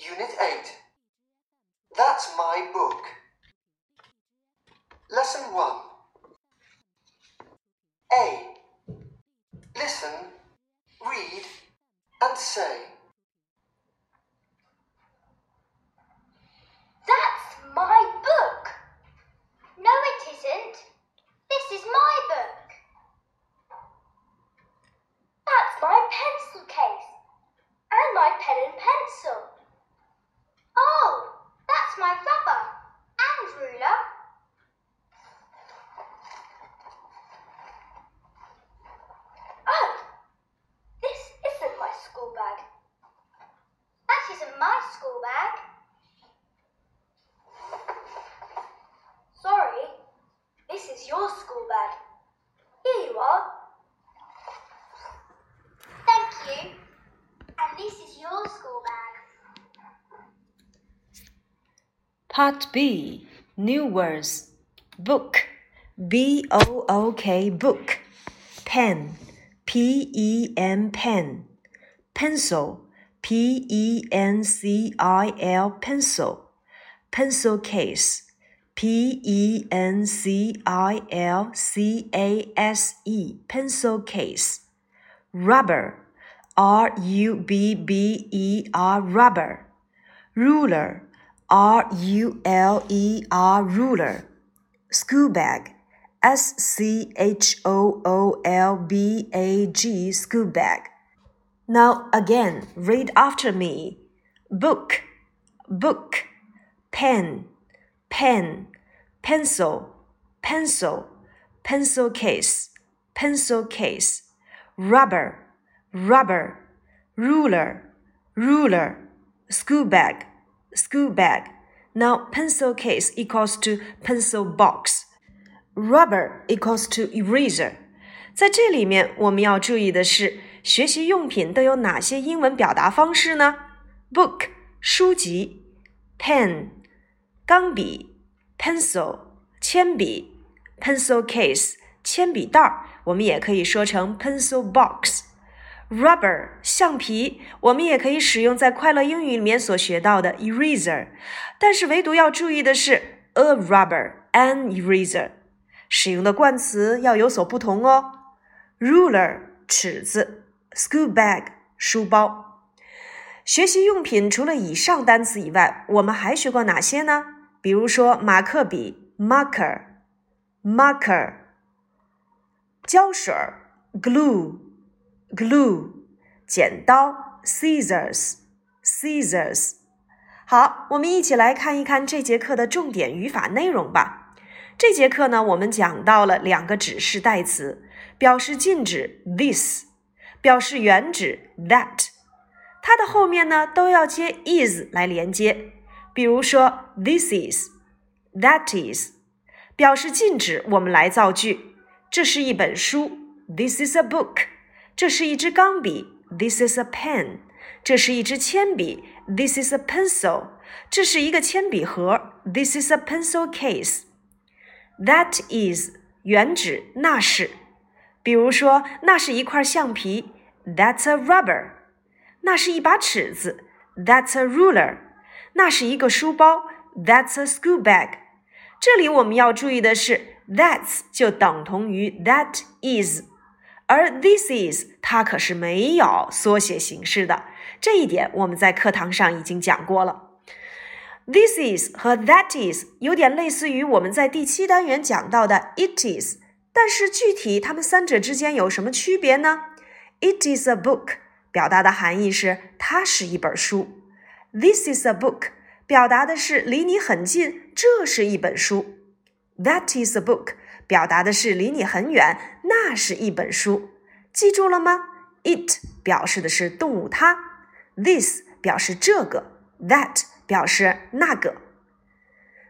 Unit 8. That's my book. Lesson 1. A. Listen, read, and say. That's my book. No, it isn't. This is my book. That's my pencil case. And my pen and pencil. Oh, that's my rubber and ruler. Oh, this isn't my school bag. That isn't my school bag. Sorry, this is your school bag. Here you are. Thank you. And this is your school bag. Part B New words Book B O O K Book Pen P E N Pen Pencil P E N C I L Pencil Pencil case P E N C I L C A S E Pencil case Rubber R U B B E R Rubber Ruler R U L E R ruler. School bag. S C H O O L B A G school bag. Now again, read after me. Book, book, pen, pen, pencil, pencil, pencil case, pencil case, rubber, rubber, ruler, ruler, school bag school bag. Now, pencil case equals to pencil box. Rubber equals to eraser. 在这里面，我们要注意的是，学习用品都有哪些英文表达方式呢？Book 书籍，pen 钢笔，pencil 铅笔，pencil case 铅笔袋儿，我们也可以说成 pencil box。 Rubber 橡皮，我们也可以使用在快乐英语里面所学到的 eraser，但是唯独要注意的是 a rubber，an eraser，使用的冠词要有所不同哦。Ruler 尺子，school bag 书包。学习用品除了以上单词以外，我们还学过哪些呢？比如说马克笔 marker，marker，胶水 glue。Glue 剪刀 scissors scissors。好，我们一起来看一看这节课的重点语法内容吧。这节课呢，我们讲到了两个指示代词，表示禁止 this，表示原指 that，它的后面呢都要接 is 来连接。比如说 this is，that is，表示禁止，我们来造句。这是一本书，this is a book。这是一支钢笔，This is a pen。这是一支铅笔，This is a pencil。这是一个铅笔盒，This is a pencil case。That is 远指那是，比如说那是一块橡皮，That's a rubber。那是一把尺子，That's a ruler。那是一个书包，That's a school bag。这里我们要注意的是，That's 就等同于 That is。而 this is 它可是没有缩写形式的，这一点我们在课堂上已经讲过了。This is 和 that is 有点类似于我们在第七单元讲到的 it is，但是具体它们三者之间有什么区别呢？It is a book 表达的含义是它是一本书，This is a book 表达的是离你很近，这是一本书，That is a book。表达的是离你很远，那是一本书，记住了吗？It 表示的是动物它，This 表示这个，That 表示那个。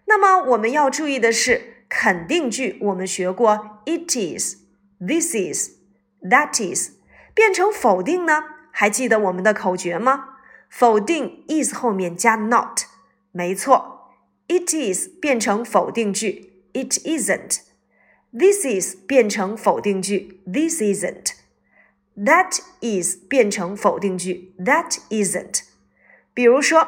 那么我们要注意的是，肯定句我们学过，It is，This is，That is，变成否定呢？还记得我们的口诀吗？否定 is 后面加 not，没错，It is 变成否定句，It isn't。This is 变成否定句，This isn't。That is 变成否定句，That isn't。比如说，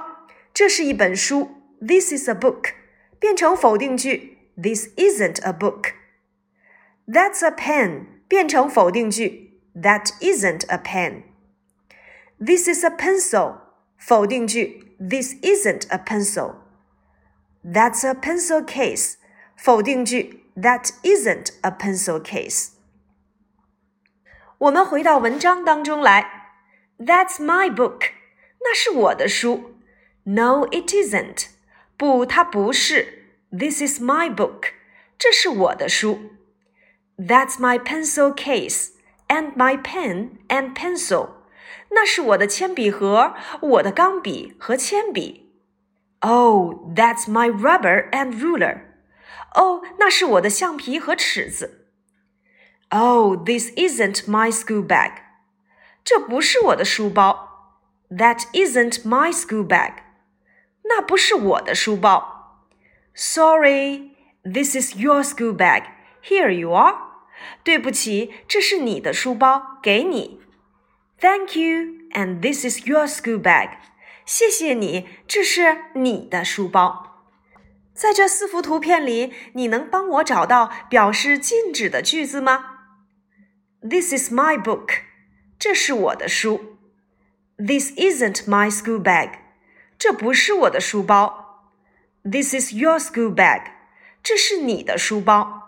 这是一本书，This is a book，变成否定句，This isn't a book。That's a pen，变成否定句，That isn't a pen。This is a pencil，否定句，This isn't a pencil。That's a pencil case，否定句 ，That isn't a pencil case。我们回到文章当中来，That's my book，那是我的书。No, it isn't。不，它不是。This is my book，这是我的书。That's my pencil case and my pen and pencil。那是我的铅笔盒、我的钢笔和铅笔。Oh, that's my rubber and ruler。 哦，那是我的橡皮和尺子。Oh, this isn't my school bag. 这不是我的书包。That isn't my school bag. 那不是我的书包。Sorry, this is your school bag. Here you are. 对不起，这是你的书包，给你。Thank you, and this is your school bag. 谢谢你，这是你的书包。 在这四幅图片里，你能帮我找到表示禁止的句子吗？This is my book. 这是我的书。This isn't my school bag. 这不是我的书包。This is your school bag. 这是你的书包。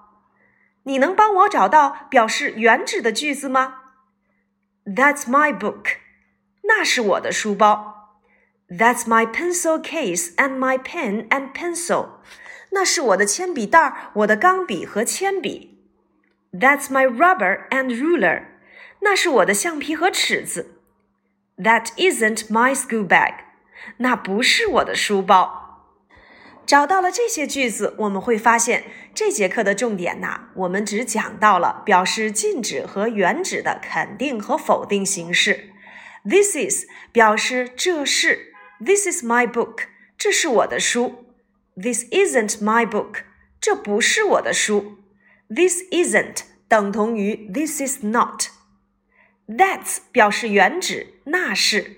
你能帮我找到表示原指的句子吗？That's my book. 那是我的书包。That's my pencil case and my pen and pencil. 那是我的铅笔袋儿、我的钢笔和铅笔。That's my rubber and ruler. 那是我的橡皮和尺子。That isn't my school bag. 那不是我的书包。找到了这些句子，我们会发现这节课的重点呐、啊，我们只讲到了表示近指和远指的肯定和否定形式。This is 表示这是。this is my book. 这是我的书。This isn't my book. 这不是我的书。This isn't 等同于 this is not. not。That's 表示远指，那是。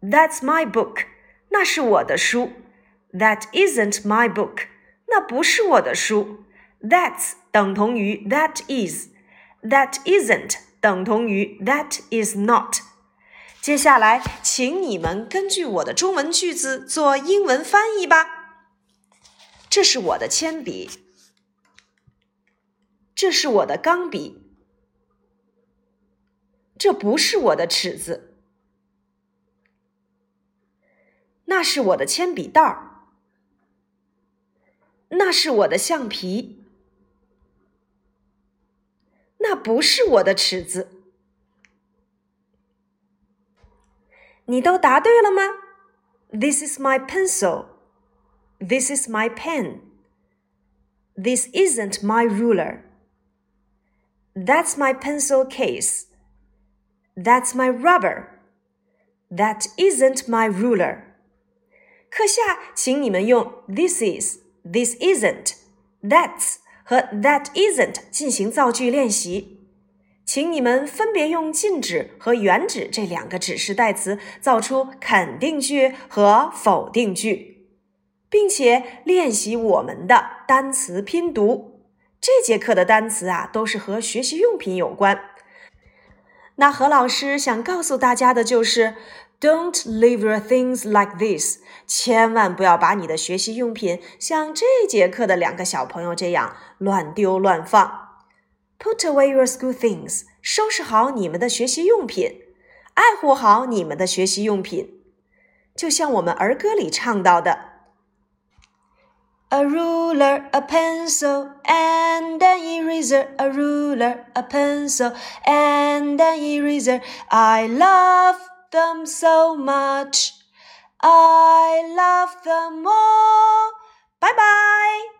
That's my book. 那是我的书。That isn't my book. 那不是我的书。That's 等同于 that is. That isn't 等同于 that is not。接下来，请你们根据我的中文句子做英文翻译吧。这是我的铅笔。这是我的钢笔，这不是我的尺子，那是我的铅笔袋儿，那是我的橡皮，那不是我的尺子。你都答对了吗？This is my pencil. This is my pen. This isn't my ruler. That's my pencil case. That's my rubber. That isn't my ruler. 课下，请你们用 this is, this isn't, that's 和 that isn't 进行造句练习。 请你们分别用禁止和原指这两个指示代词造出肯定句和否定句，并且练习我们的单词拼读。这节课的单词啊，都是和学习用品有关。那何老师想告诉大家的就是，Don't leave your things like this，千万不要把你的学习用品像这节课的两个小朋友这样乱丢乱放。Put away your school things，收拾好你们的学习用品，爱护好你们的学习用品，就像我们儿歌里唱到的。A ruler, a pencil, and an eraser. A ruler, a pencil, and an eraser. I love them so much. I love them all. Bye bye.